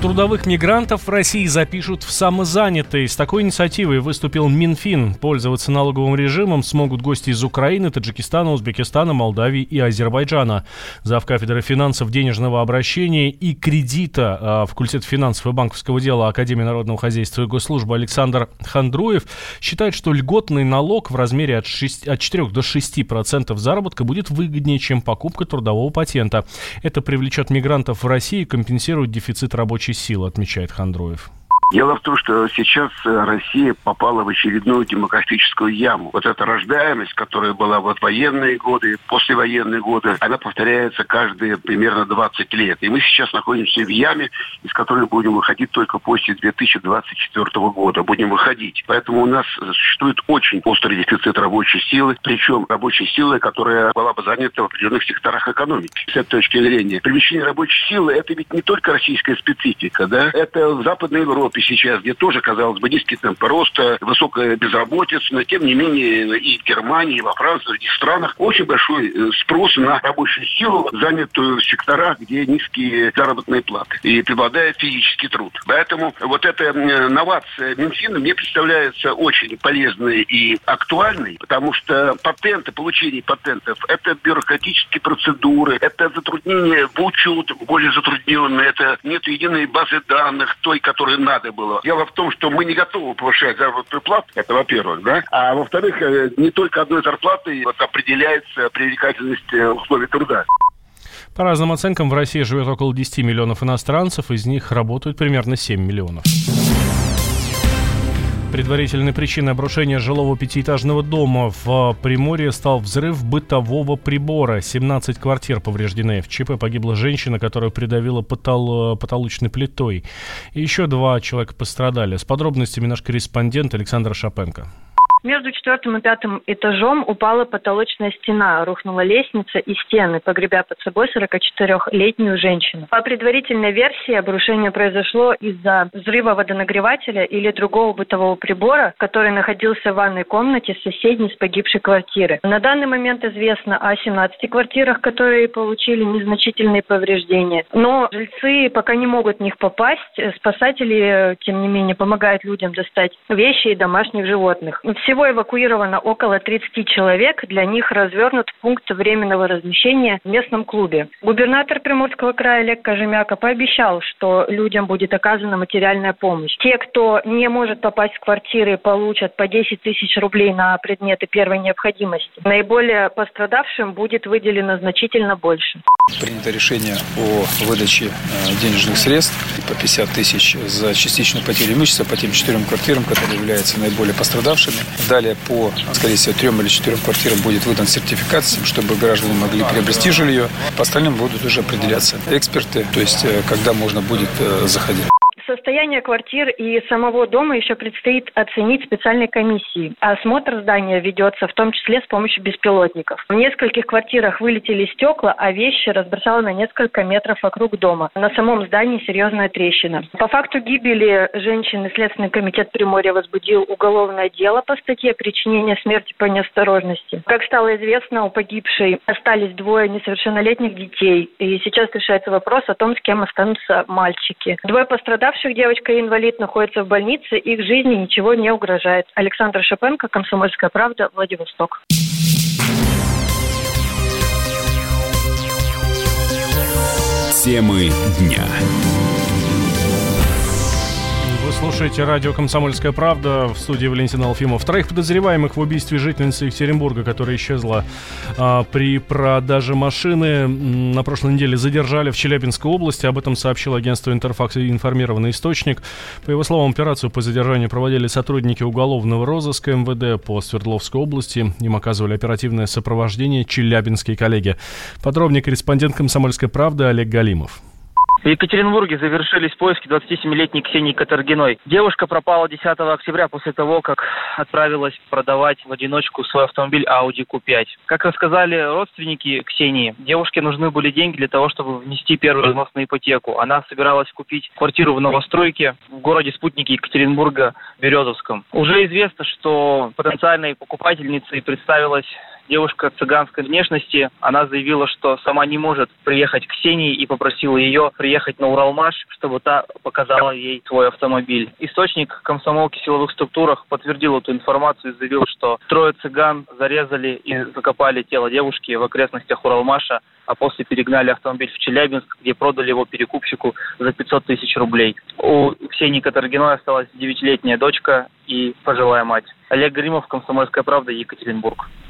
Трудовых мигрантов в России запишут в самозанятые. С такой инициативой выступил Минфин. Пользоваться налоговым режимом смогут гости из Украины, Таджикистана, Узбекистана, Молдавии и Азербайджана. Зав. кафедры финансов, денежного обращения и кредита факультет финансов и банковского дела Академии народного хозяйства и госслужбы Александр Хандруев считает, что льготный налог в размере от, 6, от 4 до 6 процентов заработка будет выгоднее, чем покупка трудового патента. Это привлечет мигрантов в Россию и компенсирует дефицит рабочей силы, отмечает Хандроев. Дело в том, что сейчас э, Россия попала в очередную демографическую яму. Вот эта рождаемость, которая была вот военные годы, послевоенные годы, она повторяется каждые примерно 20 лет. И мы сейчас находимся в яме, из которой будем выходить только после 2024 года. Будем выходить. Поэтому у нас существует очень острый дефицит рабочей силы, причем рабочей силы, которая была бы занята в определенных секторах экономики. С этой точки зрения, привлечение рабочей силы – это ведь не только российская специфика, да? Это в Западной Европе Европе сейчас, где тоже, казалось бы, низкий темп роста, высокая безработица, но тем не менее и в Германии, и во Франции, в других странах очень большой э, спрос на рабочую силу, занятую в секторах, где низкие заработные платы и преобладает физический труд. Поэтому вот эта новация Минфина мне представляется очень полезной и актуальной, потому что патенты, получение патентов, это бюрократические процедуры, это затруднение в учет более затрудненное, это нет единой базы данных, той, которой надо надо было. Дело в том, что мы не готовы повышать заработную плату, это во-первых, да, а во-вторых, э, не только одной зарплатой вот, определяется привлекательность э, условий труда. По разным оценкам, в России живет около 10 миллионов иностранцев, из них работают примерно 7 миллионов. Предварительной причиной обрушения жилого пятиэтажного дома в Приморье стал взрыв бытового прибора. 17 квартир повреждены. В ЧП погибла женщина, которая придавила потол потолочной плитой. И еще два человека пострадали. С подробностями наш корреспондент Александр Шапенко. Между четвертым и пятым этажом упала потолочная стена, рухнула лестница и стены, погребя под собой 44-летнюю женщину. По предварительной версии, обрушение произошло из-за взрыва водонагревателя или другого бытового прибора, который находился в ванной комнате соседней с погибшей квартиры. На данный момент известно о 17 квартирах, которые получили незначительные повреждения. Но жильцы пока не могут в них попасть. Спасатели, тем не менее, помогают людям достать вещи и домашних животных. Всего эвакуировано около 30 человек. Для них развернут пункт временного размещения в местном клубе. Губернатор Приморского края Олег Кожемяка пообещал, что людям будет оказана материальная помощь. Те, кто не может попасть в квартиры, получат по 10 тысяч рублей на предметы первой необходимости. Наиболее пострадавшим будет выделено значительно больше. Принято решение о выдаче э, денежных средств по 50 тысяч за частичную потерю имущества по тем четырем квартирам, которые являются наиболее пострадавшими. Далее по, скорее всего, трем или четырем квартирам будет выдан сертификат, чтобы граждане могли приобрести жилье. По остальным будут уже определяться эксперты, то есть э, когда можно будет э, заходить. Состояние квартир и самого дома еще предстоит оценить специальной комиссии. Осмотр здания ведется в том числе с помощью беспилотников. В нескольких квартирах вылетели стекла, а вещи разбросало на несколько метров вокруг дома. На самом здании серьезная трещина. По факту гибели женщины Следственный комитет Приморья возбудил уголовное дело по статье причинения смерти по неосторожности. Как стало известно, у погибшей остались двое несовершеннолетних детей. И сейчас решается вопрос о том, с кем останутся мальчики. Двое пострадавших Пострадавших девочка и инвалид находится в больнице, их жизни ничего не угрожает. Александр Шапенко, Комсомольская правда, Владивосток. Темы дня. Вы слушаете радио «Комсомольская правда» в студии Валентина Алфимов. Вторых подозреваемых в убийстве жительницы Екатеринбурга, которая исчезла а, при продаже машины, на прошлой неделе задержали в Челябинской области. Об этом сообщил агентство «Интерфакс» и информированный источник. По его словам, операцию по задержанию проводили сотрудники уголовного розыска МВД по Свердловской области. Им оказывали оперативное сопровождение челябинские коллеги. Подробнее корреспондент «Комсомольской правды» Олег Галимов. В Екатеринбурге завершились поиски 27-летней Ксении Катаргиной. Девушка пропала 10 октября после того, как отправилась продавать в одиночку свой автомобиль Audi Q5. Как рассказали родственники Ксении, девушке нужны были деньги для того, чтобы внести первый взнос на ипотеку. Она собиралась купить квартиру в новостройке в городе спутнике Екатеринбурга Березовском. Уже известно, что потенциальной покупательницей представилась Девушка цыганской внешности, она заявила, что сама не может приехать к Ксении и попросила ее приехать на Уралмаш, чтобы та показала ей свой автомобиль. Источник комсомолки в силовых структурах подтвердил эту информацию и заявил, что трое цыган зарезали и закопали тело девушки в окрестностях Уралмаша, а после перегнали автомобиль в Челябинск, где продали его перекупщику за 500 тысяч рублей. У Ксении Катаргиной осталась девятилетняя дочка и пожилая мать. Олег Гримов, Комсомольская правда, Екатеринбург.